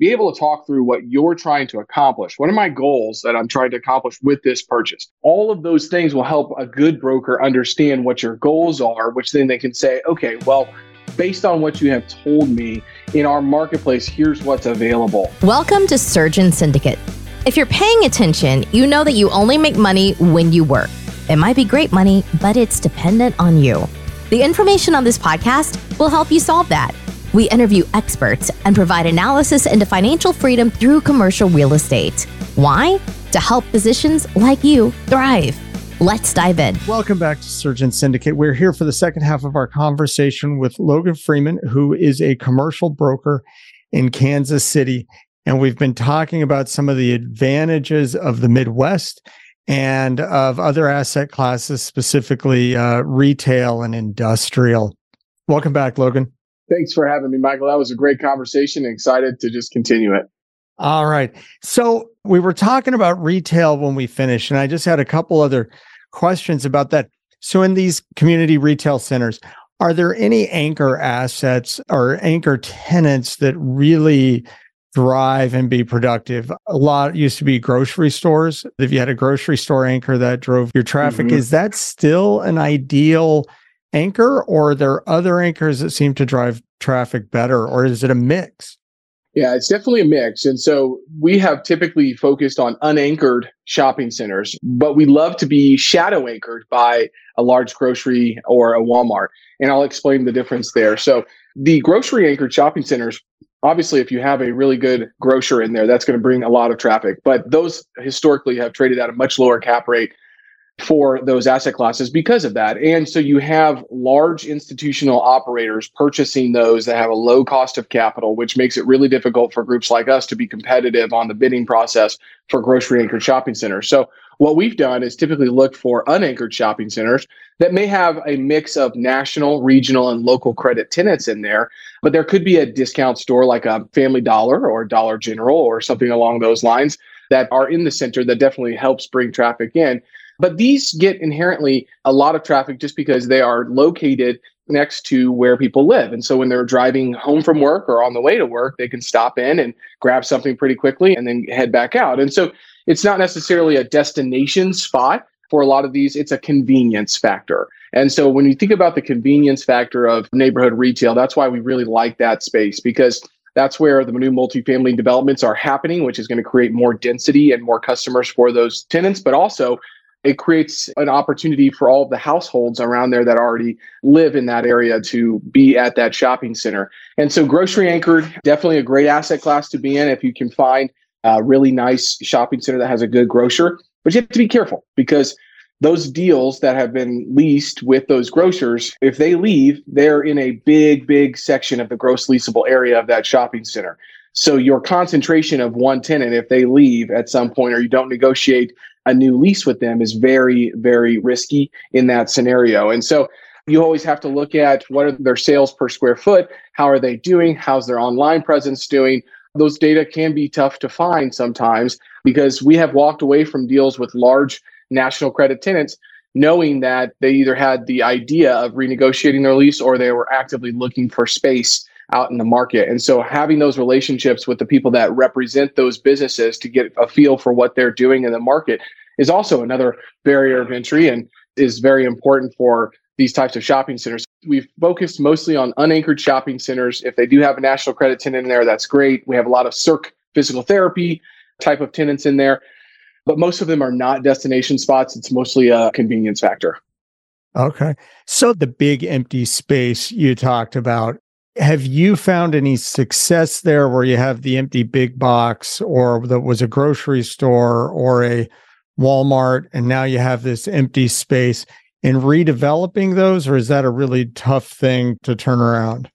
be able to talk through what you're trying to accomplish. What are my goals that I'm trying to accomplish with this purchase? All of those things will help a good broker understand what your goals are, which then they can say, okay, well, based on what you have told me in our marketplace, here's what's available. Welcome to Surgeon Syndicate. If you're paying attention, you know that you only make money when you work. It might be great money, but it's dependent on you. The information on this podcast will help you solve that. We interview experts and provide analysis into financial freedom through commercial real estate. Why? To help physicians like you thrive. Let's dive in. Welcome back to Surgeon Syndicate. We're here for the second half of our conversation with Logan Freeman, who is a commercial broker in Kansas City. And we've been talking about some of the advantages of the Midwest and of other asset classes, specifically uh, retail and industrial. Welcome back, Logan. Thanks for having me, Michael. That was a great conversation. Excited to just continue it. All right. So we were talking about retail when we finished, and I just had a couple other questions about that. So in these community retail centers, are there any anchor assets or anchor tenants that really thrive and be productive? A lot used to be grocery stores. If you had a grocery store anchor that drove your traffic, mm-hmm. is that still an ideal anchor, or are there other anchors that seem to drive traffic better, or is it a mix? Yeah, it's definitely a mix. And so we have typically focused on unanchored shopping centers, but we love to be shadow anchored by a large grocery or a Walmart. And I'll explain the difference there. So the grocery anchored shopping centers, obviously, if you have a really good grocer in there, that's going to bring a lot of traffic. But those historically have traded at a much lower cap rate for those asset classes because of that. And so you have large institutional operators purchasing those that have a low cost of capital, which makes it really difficult for groups like us to be competitive on the bidding process for grocery anchored shopping centers. So what we've done is typically look for unanchored shopping centers that may have a mix of national, regional, and local credit tenants in there. But there could be a discount store like a Family Dollar or Dollar General or something along those lines that are in the center that definitely helps bring traffic in. But these get inherently a lot of traffic just because they are located next to where people live. And so when they're driving home from work or on the way to work, they can stop in and grab something pretty quickly and then head back out. And so it's not necessarily a destination spot for a lot of these, it's a convenience factor. And so when you think about the convenience factor of neighborhood retail, that's why we really like that space because that's where the new multifamily developments are happening, which is going to create more density and more customers for those tenants, but also it creates an opportunity for all of the households around there that already live in that area to be at that shopping center. And so, grocery anchored, definitely a great asset class to be in if you can find a really nice shopping center that has a good grocer. But you have to be careful because those deals that have been leased with those grocers, if they leave, they're in a big, big section of the gross leasable area of that shopping center. So your concentration of one tenant, if they leave at some point or you don't negotiate a new lease with them is very, very risky in that scenario. And so you always have to look at what are their sales per square foot, how are they doing, how's their online presence doing. Those data can be tough to find sometimes because we have walked away from deals with large national credit tenants knowing that they either had the idea of renegotiating their lease or they were actively looking for space out in the market. And so having those relationships with the people that represent those businesses to get a feel for what they're doing in the market is also another barrier of entry and is very important for these types of shopping centers. We've focused mostly on unanchored shopping centers. If they do have a national credit tenant in there, that's great. We have a lot of Cirque physical therapy type of tenants in there, but most of them are not destination spots. It's mostly a convenience factor. Okay. So the big empty space you talked about, have you found any success there where you have the empty big box or that was a grocery store or a Walmart and now you have this empty space in redeveloping those or is that a really tough thing to turn around?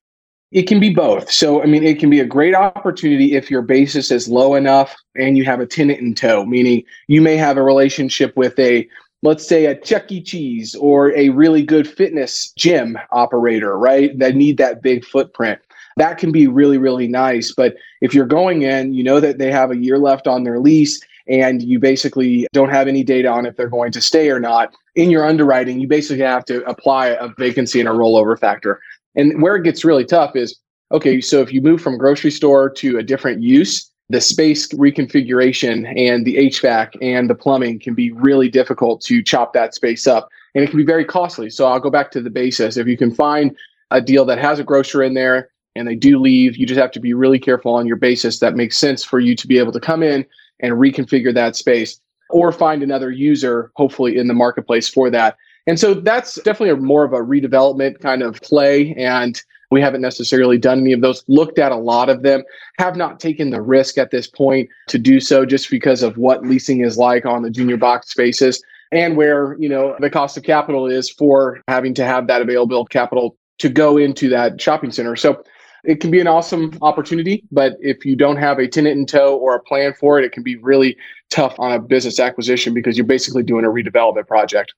It can be both. So, I mean, it can be a great opportunity if your basis is low enough and you have a tenant in tow, meaning you may have a relationship with a let's say a Chuck E. Cheese or a really good fitness gym operator, right? That need that big footprint. That can be really, really nice. But if you're going in, you know that they have a year left on their lease and you basically don't have any data on if they're going to stay or not. In your underwriting, you basically have to apply a vacancy and a rollover factor. And where it gets really tough is okay, so if you move from grocery store to a different use, the space reconfiguration and the HVAC and the plumbing can be really difficult to chop that space up. And it can be very costly. So I'll go back to the basis. If you can find a deal that has a grocer in there and they do leave, you just have to be really careful on your basis that makes sense for you to be able to come in and reconfigure that space or find another user, hopefully in the marketplace for that. And so that's definitely a more of a redevelopment kind of play. And we haven't necessarily done any of those, looked at a lot of them, have not taken the risk at this point to do so just because of what leasing is like on the junior box spaces and where, you know, the cost of capital is for having to have that available capital to go into that shopping center. So it can be an awesome opportunity, but if you don't have a tenant in tow or a plan for it, it can be really tough on a business acquisition because you're basically doing a redevelopment project.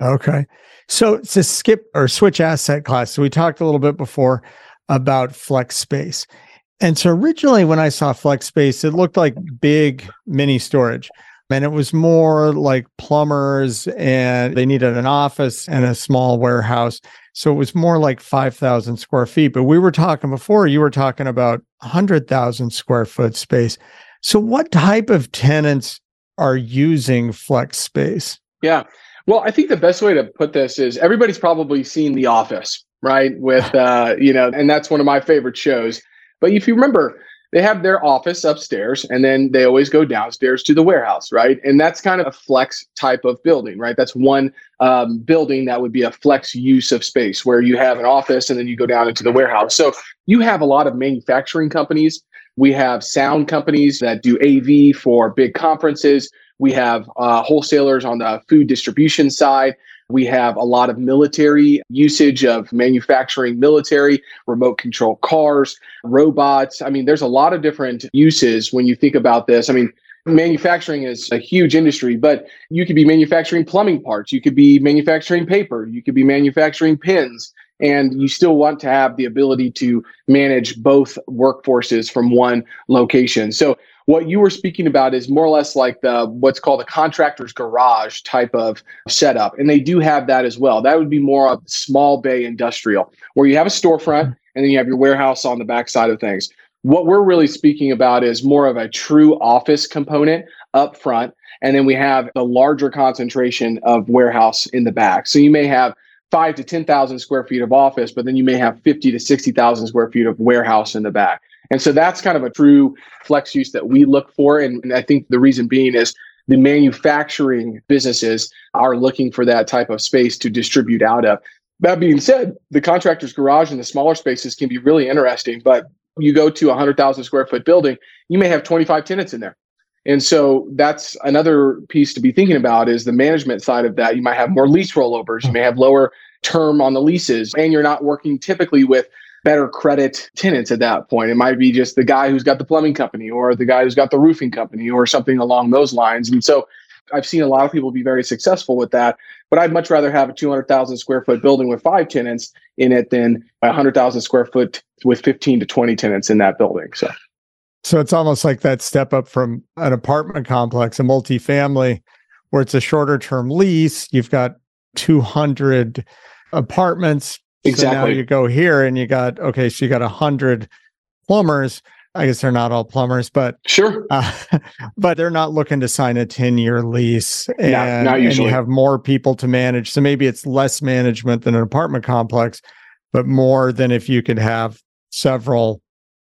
Okay. So to skip or switch asset class, so we talked a little bit before about flex space. And so originally when I saw flex space, it looked like big mini storage. And it was more like plumbers and they needed an office and a small warehouse. So it was more like 5,000 square feet. But we were talking before, you were talking about 100,000 square foot space. So what type of tenants are using flex space? Yeah. Well, I think the best way to put this is everybody's probably seen The Office, right? With, uh, you know, and that's one of my favorite shows. But if you remember, they have their office upstairs and then they always go downstairs to the warehouse, right? And that's kind of a flex type of building, right? That's one um, building that would be a flex use of space where you have an office and then you go down into the warehouse. So you have a lot of manufacturing companies. We have sound companies that do AV for big conferences. We have uh, wholesalers on the food distribution side. We have a lot of military usage of manufacturing military, remote control cars, robots. I mean, there's a lot of different uses when you think about this. I mean, manufacturing is a huge industry, but you could be manufacturing plumbing parts, you could be manufacturing paper, you could be manufacturing pins, and you still want to have the ability to manage both workforces from one location. So what you were speaking about is more or less like the what's called a contractor's garage type of setup. And they do have that as well. That would be more of small bay industrial, where you have a storefront and then you have your warehouse on the backside of things. What we're really speaking about is more of a true office component up front. And then we have the larger concentration of warehouse in the back. So you may have five to 10,000 square feet of office, but then you may have 50 to 60,000 square feet of warehouse in the back. And so that's kind of a true flex use that we look for. And, and I think the reason being is the manufacturing businesses are looking for that type of space to distribute out of. That being said, the contractor's garage and the smaller spaces can be really interesting, but you go to a 100,000 square foot building, you may have 25 tenants in there. And so that's another piece to be thinking about is the management side of that. You might have more lease rollovers, you may have lower term on the leases, and you're not working typically with better credit tenants at that point. It might be just the guy who's got the plumbing company or the guy who's got the roofing company or something along those lines. And so I've seen a lot of people be very successful with that, but I'd much rather have a 200,000 square foot building with five tenants in it than a 100,000 square foot with 15 to 20 tenants in that building. So, so it's almost like that step up from an apartment complex, a multifamily, where it's a shorter term lease. You've got 200 apartments Exactly. So now you go here and you got okay, so you got a hundred plumbers. I guess they're not all plumbers, but sure. Uh, but they're not looking to sign a 10 year lease and, not, not and you have more people to manage. So maybe it's less management than an apartment complex, but more than if you could have several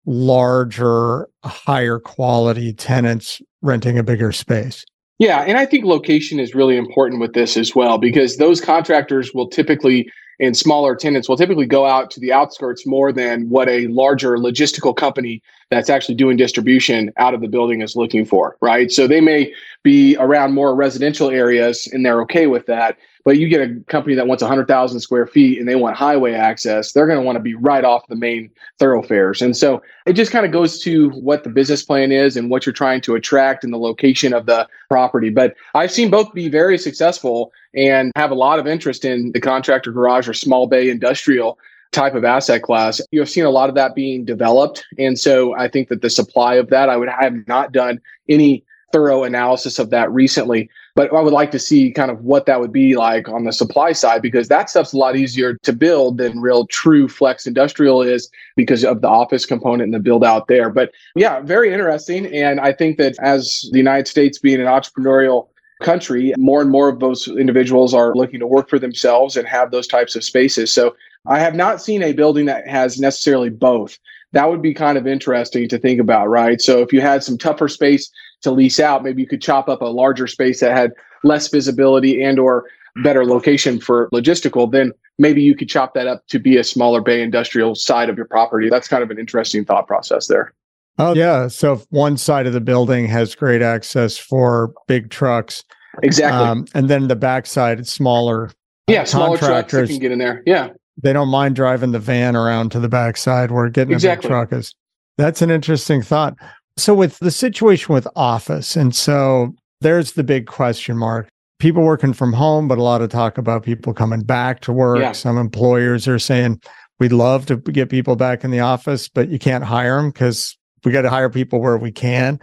larger, higher quality tenants renting a bigger space. Yeah. And I think location is really important with this as well, because those contractors will typically and smaller tenants will typically go out to the outskirts more than what a larger logistical company that's actually doing distribution out of the building is looking for, right? So they may be around more residential areas and they're okay with that. But you get a company that wants 100,000 square feet and they want highway access, they're going to want to be right off the main thoroughfares. And so it just kind of goes to what the business plan is and what you're trying to attract and the location of the property. But I've seen both be very successful and have a lot of interest in the contractor garage or small bay industrial type of asset class. You have seen a lot of that being developed. And so I think that the supply of that, I would have not done any thorough analysis of that recently. But I would like to see kind of what that would be like on the supply side because that stuff's a lot easier to build than real true flex industrial is because of the office component and the build out there. But yeah, very interesting. And I think that as the United States being an entrepreneurial country, more and more of those individuals are looking to work for themselves and have those types of spaces. So I have not seen a building that has necessarily both. That would be kind of interesting to think about, right? So if you had some tougher space to lease out, maybe you could chop up a larger space that had less visibility and or better location for logistical, then maybe you could chop that up to be a smaller bay industrial side of your property. That's kind of an interesting thought process there. Oh, yeah. So if one side of the building has great access for big trucks. Exactly. Um, and then the backside, it's smaller. Yeah, smaller trucks that can get in there. Yeah. They don't mind driving the van around to the backside where getting exactly. a big truck is. That's an interesting thought. So with the situation with office, and so there's the big question mark. People working from home, but a lot of talk about people coming back to work. Yeah. Some employers are saying, we'd love to get people back in the office, but you can't hire them because we got to hire people where we can.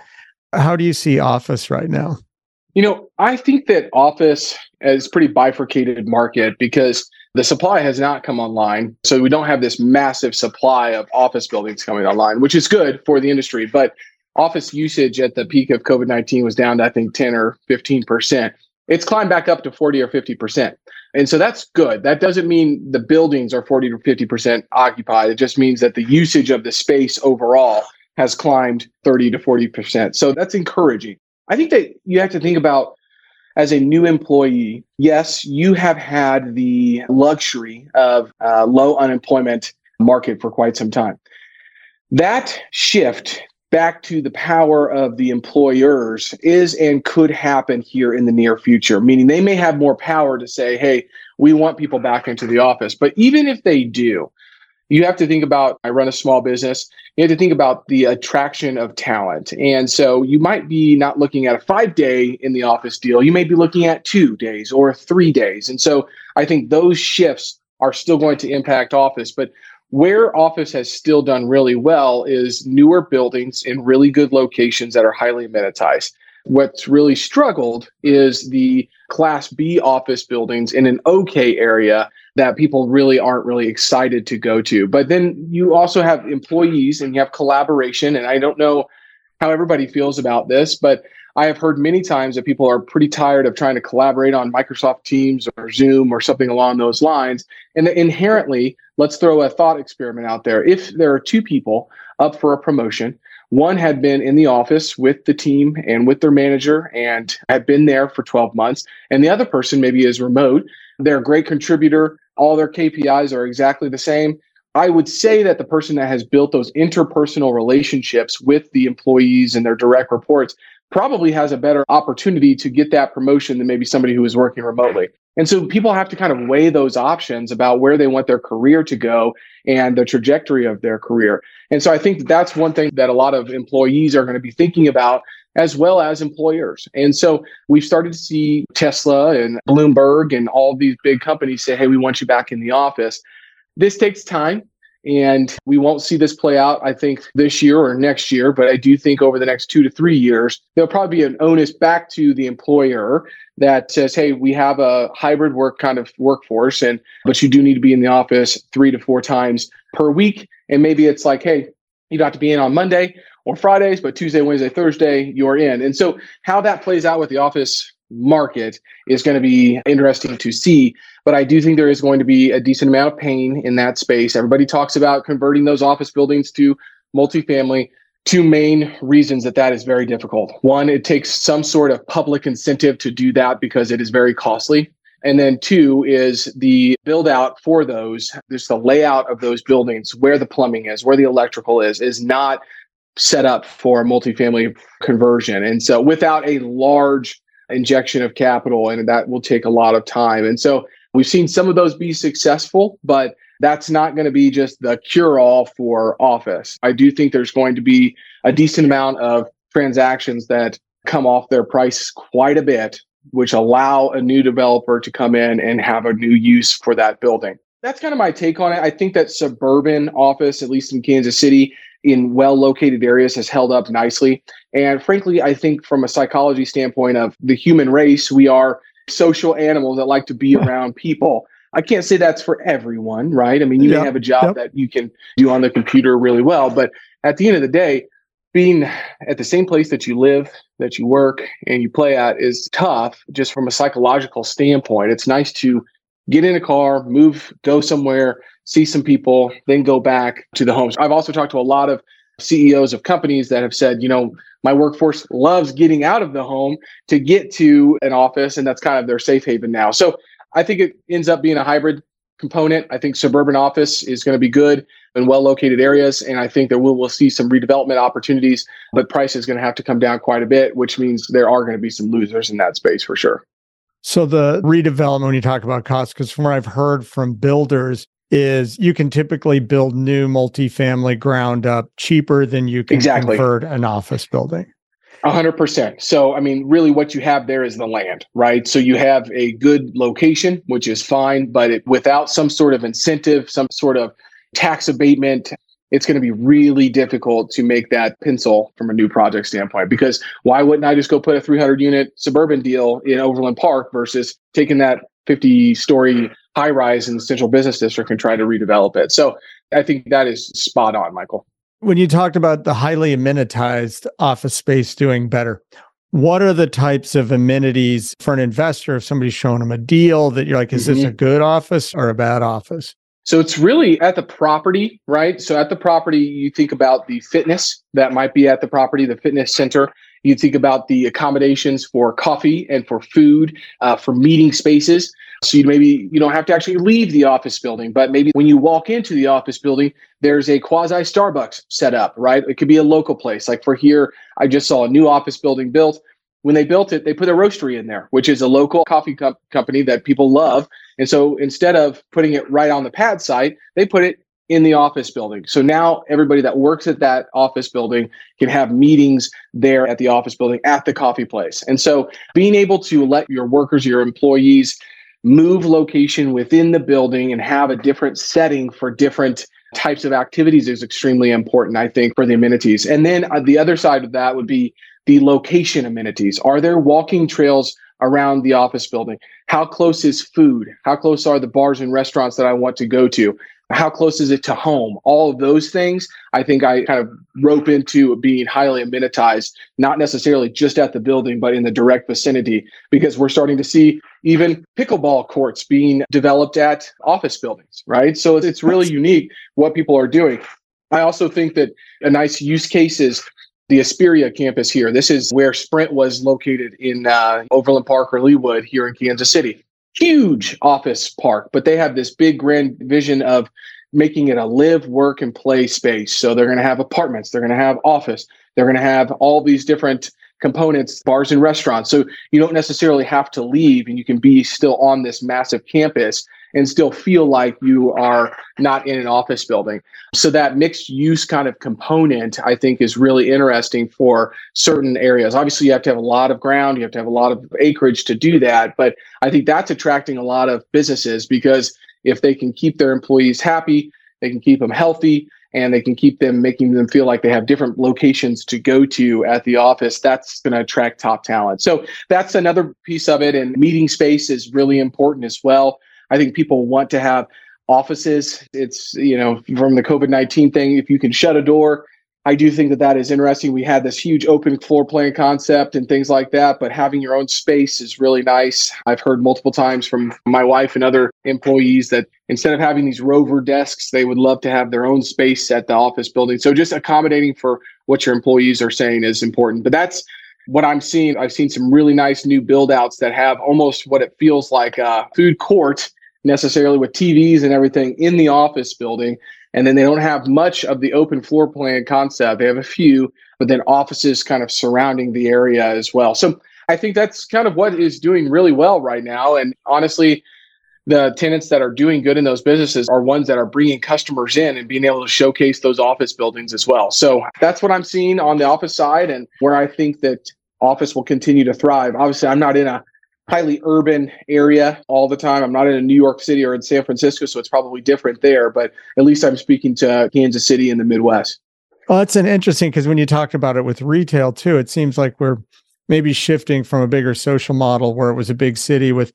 How do you see office right now? You know, I think that office is pretty bifurcated market because the supply has not come online. So we don't have this massive supply of office buildings coming online, which is good for the industry. But office usage at the peak of COVID 19 was down to, I think, 10 or 15%. It's climbed back up to 40 or 50%. And so that's good. That doesn't mean the buildings are 40 to 50% occupied. It just means that the usage of the space overall has climbed 30 to 40%. So that's encouraging. I think that you have to think about as a new employee, yes, you have had the luxury of a low unemployment market for quite some time. That shift back to the power of the employers is and could happen here in the near future, meaning they may have more power to say, hey, we want people back into the office. But even if they do, you have to think about I run a small business. You have to think about the attraction of talent. And so you might be not looking at a five day in the office deal. You may be looking at two days or three days. And so I think those shifts are still going to impact office. But where office has still done really well is newer buildings in really good locations that are highly amenitized. What's really struggled is the class B office buildings in an okay area that people really aren't really excited to go to. But then you also have employees and you have collaboration. And I don't know how everybody feels about this, but I have heard many times that people are pretty tired of trying to collaborate on Microsoft Teams or Zoom or something along those lines. And inherently, let's throw a thought experiment out there. If there are two people up for a promotion, one had been in the office with the team and with their manager and had been there for 12 months, and the other person maybe is remote. They're a great contributor. All their KPIs are exactly the same. I would say that the person that has built those interpersonal relationships with the employees and their direct reports probably has a better opportunity to get that promotion than maybe somebody who is working remotely. And so people have to kind of weigh those options about where they want their career to go and the trajectory of their career. And so I think that that's one thing that a lot of employees are going to be thinking about as well as employers. And so we've started to see Tesla and Bloomberg and all these big companies say, hey, we want you back in the office. This takes time. And we won't see this play out, I think, this year or next year. But I do think over the next two to three years, there'll probably be an onus back to the employer that says, hey, we have a hybrid work kind of workforce, and but you do need to be in the office three to four times per week. And maybe it's like, hey, you don't have to be in on Monday or Fridays, but Tuesday, Wednesday, Thursday, you're in. And so how that plays out with the office market is going to be interesting to see. But I do think there is going to be a decent amount of pain in that space. Everybody talks about converting those office buildings to multifamily. Two main reasons that that is very difficult. One, it takes some sort of public incentive to do that because it is very costly. And then two is the build out for those, just the layout of those buildings, where the plumbing is, where the electrical is, is not set up for multifamily conversion. And so without a large injection of capital, and that will take a lot of time. And so we've seen some of those be successful, but that's not going to be just the cure all for office. I do think there's going to be a decent amount of transactions that come off their price quite a bit, which allow a new developer to come in and have a new use for that building. That's kind of my take on it. I think that suburban office, at least in Kansas City, in well located areas has held up nicely. And frankly, I think from a psychology standpoint of the human race, we are social animals that like to be around people. I can't say that's for everyone, right? I mean, you yep. may have a job yep. that you can do on the computer really well, but at the end of the day, being at the same place that you live, that you work, and you play at is tough just from a psychological standpoint. It's nice to get in a car, move, go somewhere, see some people, then go back to the homes. I've also talked to a lot of CEOs of companies that have said, you know, my workforce loves getting out of the home to get to an office, and that's kind of their safe haven now. So I think it ends up being a hybrid component. I think suburban office is going to be good in well located areas. And I think that we'll, we'll see some redevelopment opportunities, but price is going to have to come down quite a bit, which means there are going to be some losers in that space for sure. So the redevelopment, when you talk about costs, because from what I've heard from builders, is you can typically build new multifamily ground up cheaper than you can exactly. convert an office building. A hundred percent. So, I mean, really what you have there is the land, right? So you have a good location, which is fine, but it, without some sort of incentive, some sort of tax abatement, it's going to be really difficult to make that pencil from a new project standpoint. Because why wouldn't I just go put a 300 unit suburban deal in Overland Park versus taking that 50 story high rise in the central business district and try to redevelop it? So I think that is spot on, Michael. When you talked about the highly amenitized office space doing better, what are the types of amenities for an investor if somebody's showing them a deal that you're like, is mm-hmm. this a good office or a bad office? So it's really at the property, right? So at the property, you think about the fitness that might be at the property, the fitness center. You think about the accommodations for coffee and for food, uh, for meeting spaces. So you maybe you don't have to actually leave the office building, but maybe when you walk into the office building, there's a quasi Starbucks set up, right? It could be a local place. Like for here, I just saw a new office building built when they built it, they put a roastery in there, which is a local coffee co- company that people love. And so instead of putting it right on the pad site, they put it in the office building. So now everybody that works at that office building can have meetings there at the office building at the coffee place. And so being able to let your workers, your employees move location within the building and have a different setting for different types of activities is extremely important, I think, for the amenities. And then uh, the other side of that would be the location amenities. Are there walking trails around the office building? How close is food? How close are the bars and restaurants that I want to go to? How close is it to home? All of those things, I think I kind of rope into being highly amenitized, not necessarily just at the building, but in the direct vicinity, because we're starting to see even pickleball courts being developed at office buildings, right? So it's really unique what people are doing. I also think that a nice use case is the Aspiria campus here. This is where Sprint was located in uh, Overland Park or Leawood here in Kansas City. Huge office park, but they have this big grand vision of making it a live, work, and play space. So they're going to have apartments, they're going to have office, they're going to have all these different components, bars and restaurants. So you don't necessarily have to leave and you can be still on this massive campus and still feel like you are not in an office building. So that mixed use kind of component, I think, is really interesting for certain areas. Obviously, you have to have a lot of ground, you have to have a lot of acreage to do that. But I think that's attracting a lot of businesses because if they can keep their employees happy, they can keep them healthy, and they can keep them making them feel like they have different locations to go to at the office that's going to attract top talent so that's another piece of it and meeting space is really important as well I think people want to have offices. It's, you know, from the COVID 19 thing, if you can shut a door, I do think that that is interesting. We had this huge open floor plan concept and things like that, but having your own space is really nice. I've heard multiple times from my wife and other employees that instead of having these rover desks, they would love to have their own space at the office building. So just accommodating for what your employees are saying is important. But that's what I'm seeing. I've seen some really nice new build outs that have almost what it feels like a food court necessarily with TVs and everything in the office building. And then they don't have much of the open floor plan concept. They have a few, but then offices kind of surrounding the area as well. So I think that's kind of what is doing really well right now. And honestly, the tenants that are doing good in those businesses are ones that are bringing customers in and being able to showcase those office buildings as well. So that's what I'm seeing on the office side and where I think that office will continue to thrive. Obviously, I'm not in a highly urban area all the time. I'm not in a New York City or in San Francisco, so it's probably different there, but at least I'm speaking to Kansas City in the Midwest. Well, that's an interesting because when you talked about it with retail too, it seems like we're maybe shifting from a bigger social model where it was a big city with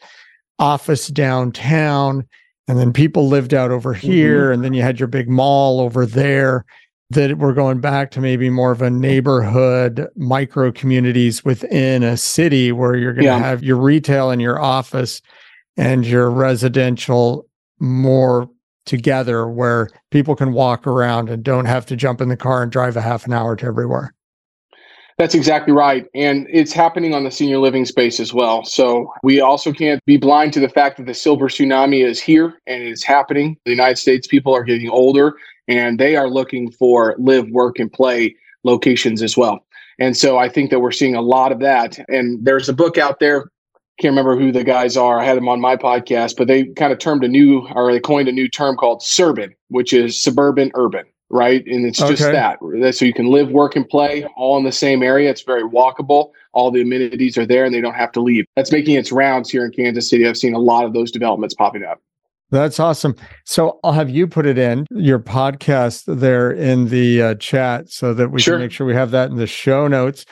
office downtown and then people lived out over mm-hmm. here mm-hmm. and then you had your big mall over there that we're going back to maybe more of a neighborhood micro communities within a city where you're going to yeah. have your retail and your office and your residential more together where people can walk around and don't have to jump in the car and drive a half an hour to everywhere. That's exactly right. And it's happening on the senior living space as well. So we also can't be blind to the fact that the silver tsunami is here and it's happening. The United States people are getting older and they are looking for live, work, and play locations as well. And so I think that we're seeing a lot of that. And there's a book out there. Can't remember who the guys are. I had them on my podcast, but they kind of termed a new or they coined a new term called surban, which is suburban urban, right? And it's just okay. that. So you can live, work, and play all in the same area. It's very walkable. All the amenities are there and they don't have to leave. That's making its rounds here in Kansas City. I've seen a lot of those developments popping up. That's awesome. So I'll have you put it in your podcast there in the uh, chat so that we sure. can make sure we have that in the show notes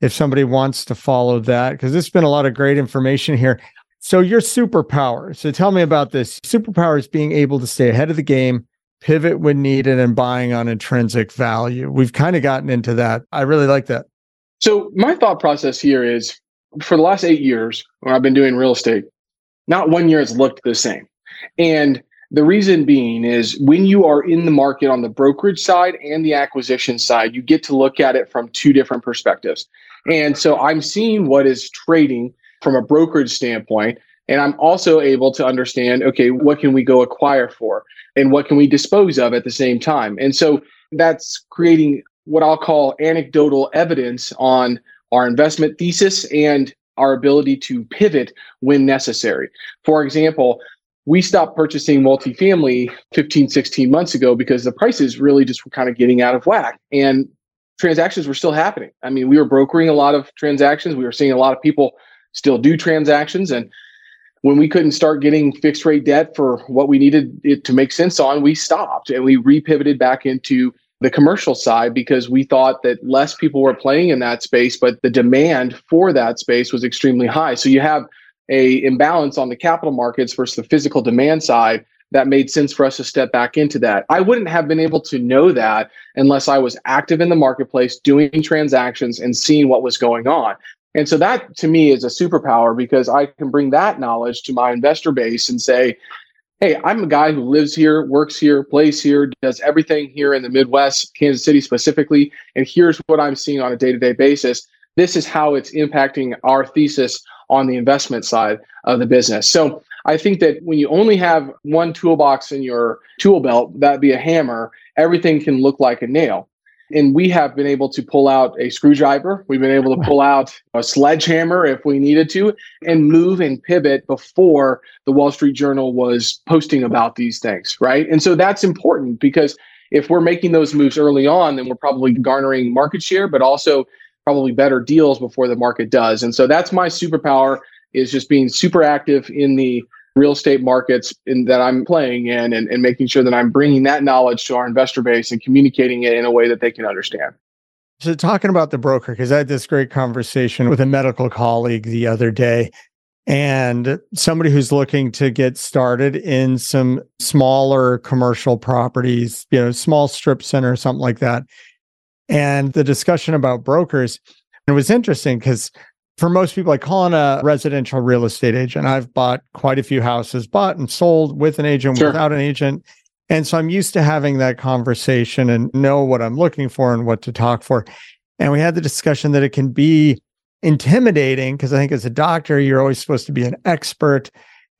if somebody wants to follow that because there's been a lot of great information here. So your superpower. So tell me about this. Superpower is being able to stay ahead of the game, pivot when needed, and buying on intrinsic value. We've kind of gotten into that. I really like that. So my thought process here is for the last eight years when I've been doing real estate, not one year has looked the same. And the reason being is when you are in the market on the brokerage side and the acquisition side, you get to look at it from two different perspectives. And so I'm seeing what is trading from a brokerage standpoint. And I'm also able to understand, okay, what can we go acquire for? And what can we dispose of at the same time? And so that's creating what I'll call anecdotal evidence on our investment thesis and our ability to pivot when necessary. For example, we stopped purchasing multifamily 15, 16 months ago because the prices really just were kind of getting out of whack. And transactions were still happening. I mean, we were brokering a lot of transactions. We were seeing a lot of people still do transactions. And when we couldn't start getting fixed rate debt for what we needed it to make sense on, we stopped and we repivoted back into the commercial side because we thought that less people were playing in that space, but the demand for that space was extremely high. So you have a imbalance on the capital markets versus the physical demand side that made sense for us to step back into that. I wouldn't have been able to know that unless I was active in the marketplace, doing transactions and seeing what was going on. And so that to me is a superpower because I can bring that knowledge to my investor base and say, hey, I'm a guy who lives here, works here, plays here, does everything here in the Midwest, Kansas City specifically. And here's what I'm seeing on a day to day basis. This is how it's impacting our thesis on the investment side of the business. So I think that when you only have one toolbox in your tool belt, that'd be a hammer, everything can look like a nail. And we have been able to pull out a screwdriver. We've been able to pull out a sledgehammer if we needed to and move and pivot before the Wall Street Journal was posting about these things, right? And so that's important because if we're making those moves early on, then we're probably garnering market share, but also probably better deals before the market does. And so that's my superpower is just being super active in the real estate markets in, that I'm playing in and, and making sure that I'm bringing that knowledge to our investor base and communicating it in a way that they can understand. So, talking about the broker, because I had this great conversation with a medical colleague the other day, and somebody who's looking to get started in some smaller commercial properties, you know, small strip center, something like that and the discussion about brokers. It was interesting because for most people, I call in a residential real estate agent. I've bought quite a few houses, bought and sold with an agent, sure. without an agent. And so I'm used to having that conversation and know what I'm looking for and what to talk for. And we had the discussion that it can be intimidating because I think as a doctor, you're always supposed to be an expert.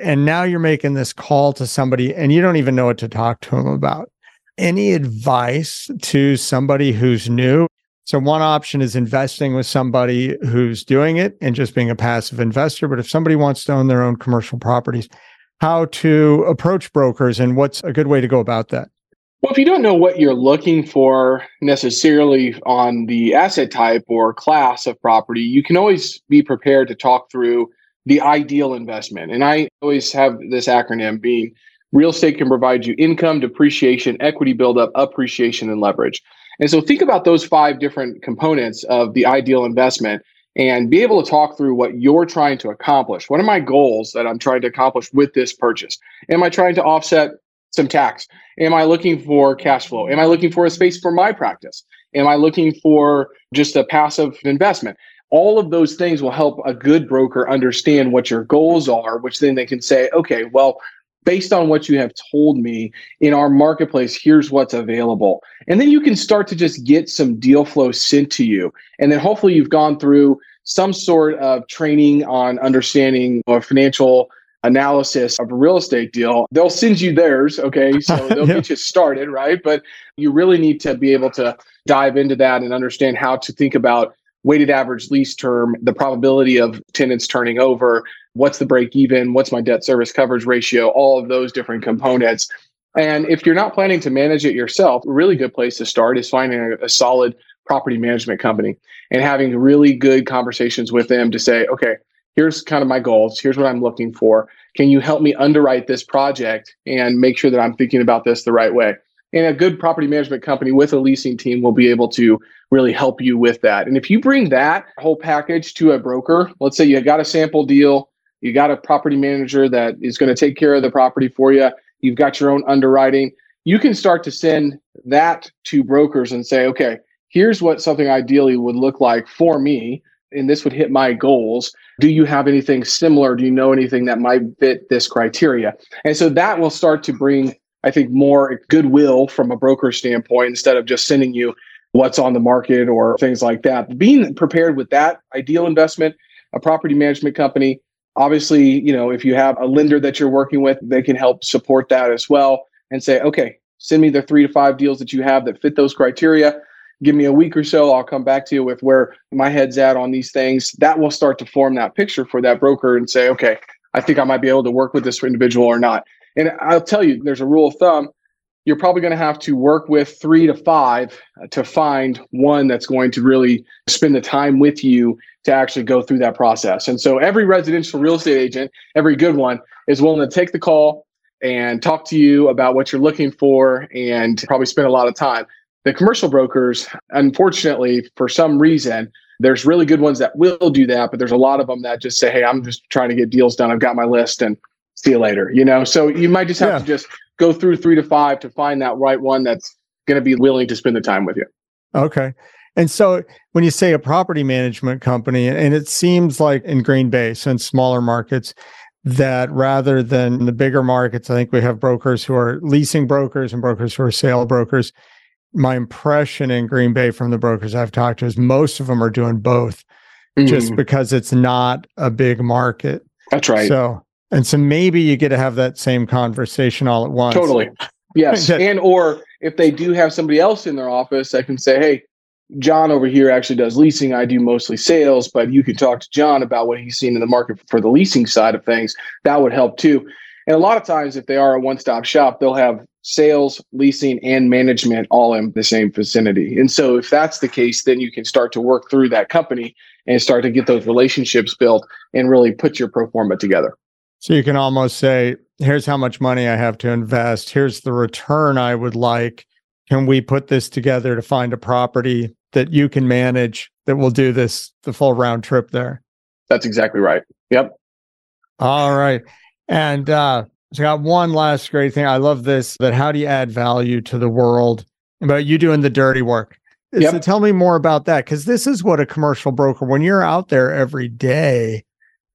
And now you're making this call to somebody and you don't even know what to talk to them about any advice to somebody who's new? So, one option is investing with somebody who's doing it and just being a passive investor. But if somebody wants to own their own commercial properties, how to approach brokers and what's a good way to go about that? Well, if you don't know what you're looking for necessarily on the asset type or class of property, you can always be prepared to talk through the ideal investment. And I always have this acronym being Real estate can provide you income, depreciation, equity buildup, appreciation, and leverage. And so think about those five different components of the ideal investment and be able to talk through what you're trying to accomplish. What are my goals that I'm trying to accomplish with this purchase? Am I trying to offset some tax? Am I looking for cash flow? Am I looking for a space for my practice? Am I looking for just a passive investment? All of those things will help a good broker understand what your goals are, which then they can say, okay, well, based on what you have told me in our marketplace, here's what's available. And then you can start to just get some deal flow sent to you. And then hopefully you've gone through some sort of training on understanding or financial analysis of a real estate deal. They'll send you theirs, okay? So they'll yeah. get you started, right? But you really need to be able to dive into that and understand how to think about weighted average lease term, the probability of tenants turning over, what's the break even, what's my debt service coverage ratio, all of those different components. And if you're not planning to manage it yourself, a really good place to start is finding a, a solid property management company and having really good conversations with them to say, okay, here's kind of my goals. Here's what I'm looking for. Can you help me underwrite this project and make sure that I'm thinking about this the right way? And a good property management company with a leasing team will be able to really help you with that. And if you bring that whole package to a broker, let's say you got a sample deal, you got a property manager that is going to take care of the property for you, you've got your own underwriting, you can start to send that to brokers and say, okay, here's what something ideally would look like for me, and this would hit my goals. Do you have anything similar? Do you know anything that might fit this criteria? And so that will start to bring I think, more goodwill from a broker standpoint instead of just sending you what's on the market or things like that. Being prepared with that ideal investment, a property management company, obviously, you know, if you have a lender that you're working with, they can help support that as well and say, okay, send me the three to five deals that you have that fit those criteria. Give me a week or so. I'll come back to you with where my head's at on these things. That will start to form that picture for that broker and say, okay, I think I might be able to work with this individual or not. And I'll tell you, there's a rule of thumb. You're probably going to have to work with three to five uh, to find one that's going to really spend the time with you to actually go through that process. And so every residential real estate agent, every good one, is willing to take the call and talk to you about what you're looking for and probably spend a lot of time. The commercial brokers, unfortunately, for some reason, there's really good ones that will do that, but there's a lot of them that just say, Hey, I'm just trying to get deals done. I've got my list and see you later. You know, so you might just have yeah. to just go through three to five to find that right one that's going to be willing to spend the time with you. Okay. And so when you say a property management company, and it seems like in Green Bay, in smaller markets, that rather than the bigger markets, I think we have brokers who are leasing brokers and brokers who are sale brokers. My impression in Green Bay from the brokers I've talked to is most of them are doing both mm-hmm. just because it's not a big market. That's right. So and so maybe you get to have that same conversation all at once. Totally. Yes. and or if they do have somebody else in their office, I can say, hey, John over here actually does leasing. I do mostly sales, but you can talk to John about what he's seen in the market for the leasing side of things. That would help too. And a lot of times, if they are a one stop shop, they'll have sales, leasing, and management all in the same vicinity. And so, if that's the case, then you can start to work through that company and start to get those relationships built and really put your pro forma together. So you can almost say, here's how much money I have to invest. Here's the return I would like. Can we put this together to find a property that you can manage that will do this the full round trip there? That's exactly right. Yep. All right. And uh so I got one last great thing. I love this that how do you add value to the world about you doing the dirty work? Yep. So tell me more about that because this is what a commercial broker, when you're out there every day,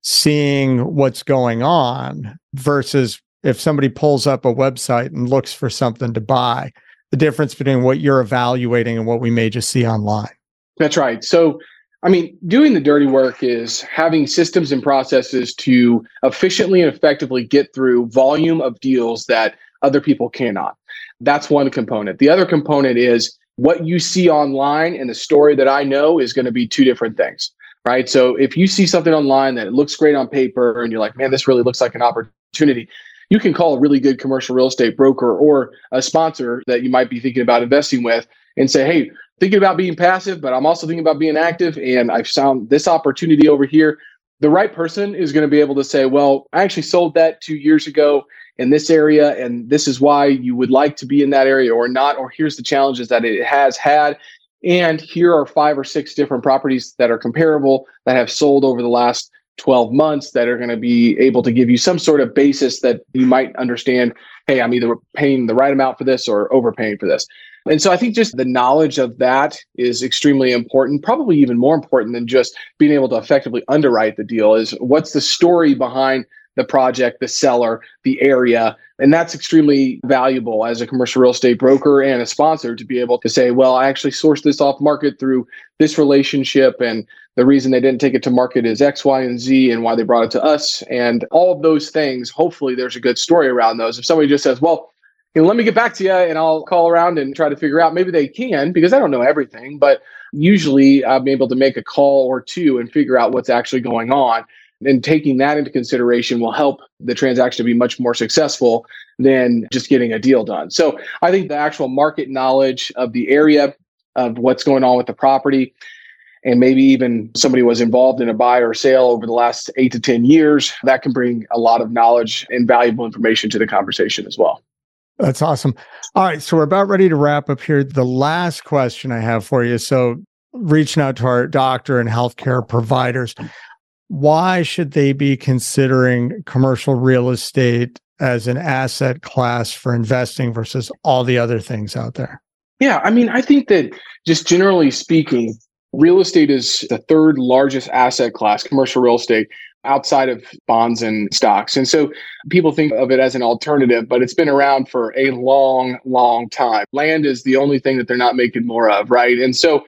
seeing what's going on versus if somebody pulls up a website and looks for something to buy, the difference between what you're evaluating and what we may just see online. That's right. So, I mean, doing the dirty work is having systems and processes to efficiently and effectively get through volume of deals that other people cannot. That's one component. The other component is what you see online and the story that I know is going to be two different things right? So if you see something online that looks great on paper and you're like, man, this really looks like an opportunity, you can call a really good commercial real estate broker or a sponsor that you might be thinking about investing with and say, hey, thinking about being passive, but I'm also thinking about being active. And I've found this opportunity over here. The right person is going to be able to say, well, I actually sold that two years ago in this area, and this is why you would like to be in that area or not, or here's the challenges that it has had. And here are five or six different properties that are comparable that have sold over the last 12 months that are going to be able to give you some sort of basis that you might understand hey, I'm either paying the right amount for this or overpaying for this. And so I think just the knowledge of that is extremely important, probably even more important than just being able to effectively underwrite the deal is what's the story behind the project, the seller, the area. And that's extremely valuable as a commercial real estate broker and a sponsor to be able to say, well, I actually sourced this off market through this relationship. And the reason they didn't take it to market is X, Y, and Z, and why they brought it to us. And all of those things, hopefully, there's a good story around those. If somebody just says, well, you know, let me get back to you and I'll call around and try to figure out, maybe they can because I don't know everything, but usually I'm able to make a call or two and figure out what's actually going on and taking that into consideration will help the transaction to be much more successful than just getting a deal done. So I think the actual market knowledge of the area of what's going on with the property and maybe even somebody was involved in a buy or sale over the last eight to 10 years, that can bring a lot of knowledge and valuable information to the conversation as well. That's awesome. All right. So we're about ready to wrap up here. The last question I have for you. So, reaching out to our doctor and healthcare providers, why should they be considering commercial real estate as an asset class for investing versus all the other things out there? Yeah, I mean, I think that just generally speaking, real estate is the third largest asset class, commercial real estate, outside of bonds and stocks. And so people think of it as an alternative, but it's been around for a long, long time. Land is the only thing that they're not making more of, right? And so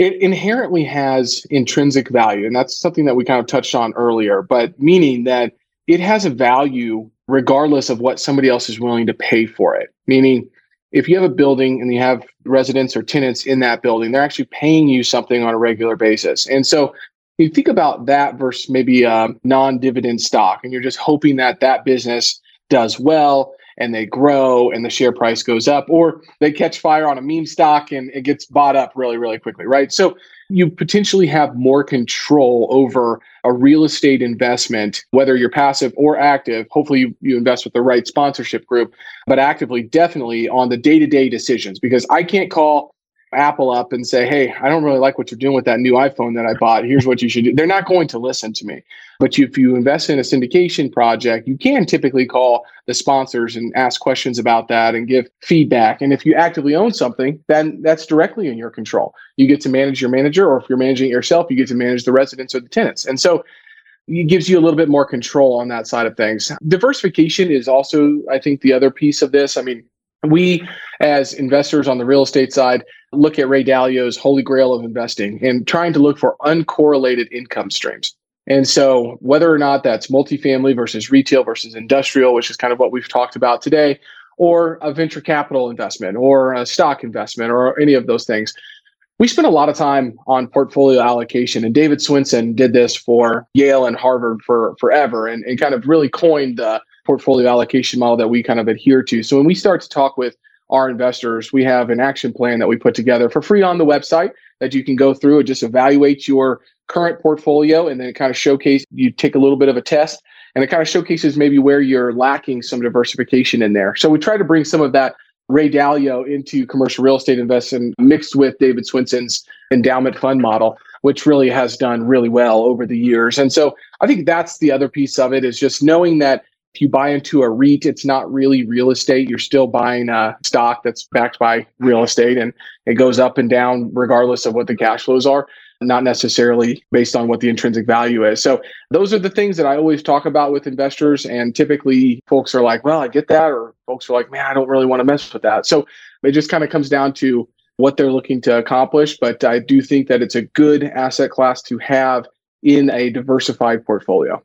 it inherently has intrinsic value. And that's something that we kind of touched on earlier, but meaning that it has a value regardless of what somebody else is willing to pay for it. Meaning, if you have a building and you have residents or tenants in that building, they're actually paying you something on a regular basis. And so you think about that versus maybe a non dividend stock, and you're just hoping that that business does well and they grow and the share price goes up, or they catch fire on a meme stock and it gets bought up really, really quickly, right? So you potentially have more control over a real estate investment, whether you're passive or active. Hopefully, you, you invest with the right sponsorship group, but actively, definitely on the day to day decisions because I can't call Apple up and say, Hey, I don't really like what you're doing with that new iPhone that I bought. Here's what you should do. They're not going to listen to me. But if you invest in a syndication project, you can typically call the sponsors and ask questions about that and give feedback. And if you actively own something, then that's directly in your control. You get to manage your manager, or if you're managing it yourself, you get to manage the residents or the tenants. And so it gives you a little bit more control on that side of things. Diversification is also, I think, the other piece of this. I mean, we as investors on the real estate side look at Ray Dalio's holy grail of investing and trying to look for uncorrelated income streams. And so, whether or not that's multifamily versus retail versus industrial, which is kind of what we've talked about today, or a venture capital investment or a stock investment or any of those things, we spend a lot of time on portfolio allocation. And David Swensen did this for Yale and Harvard for forever and, and kind of really coined the portfolio allocation model that we kind of adhere to. So, when we start to talk with our investors, we have an action plan that we put together for free on the website that you can go through and just evaluate your current portfolio and then it kind of showcase you take a little bit of a test and it kind of showcases maybe where you're lacking some diversification in there. So we try to bring some of that Ray Dalio into commercial real estate investing mixed with David Swensen's endowment fund model, which really has done really well over the years. And so I think that's the other piece of it is just knowing that if you buy into a REIT, it's not really real estate. You're still buying a stock that's backed by real estate and it goes up and down regardless of what the cash flows are, not necessarily based on what the intrinsic value is. So those are the things that I always talk about with investors. And typically folks are like, well, I get that. Or folks are like, man, I don't really want to mess with that. So it just kind of comes down to what they're looking to accomplish. But I do think that it's a good asset class to have in a diversified portfolio.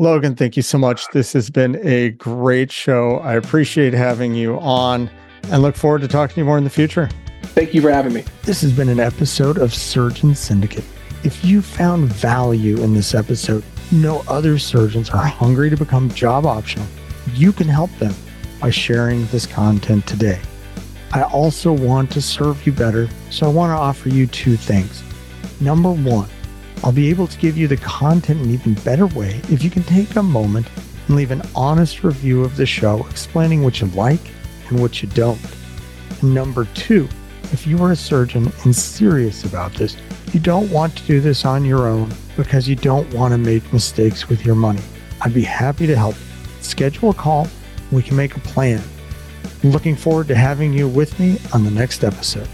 Logan, thank you so much. This has been a great show. I appreciate having you on and look forward to talking to you more in the future. Thank you for having me. This has been an episode of Surgeon Syndicate. If you found value in this episode, know other surgeons are hungry to become job optional. You can help them by sharing this content today. I also want to serve you better, so I want to offer you two things. Number one, I'll be able to give you the content in an even better way if you can take a moment and leave an honest review of the show explaining what you like and what you don't. And number two, if you are a surgeon and serious about this, you don't want to do this on your own because you don't want to make mistakes with your money. I'd be happy to help. Schedule a call. We can make a plan. looking forward to having you with me on the next episode.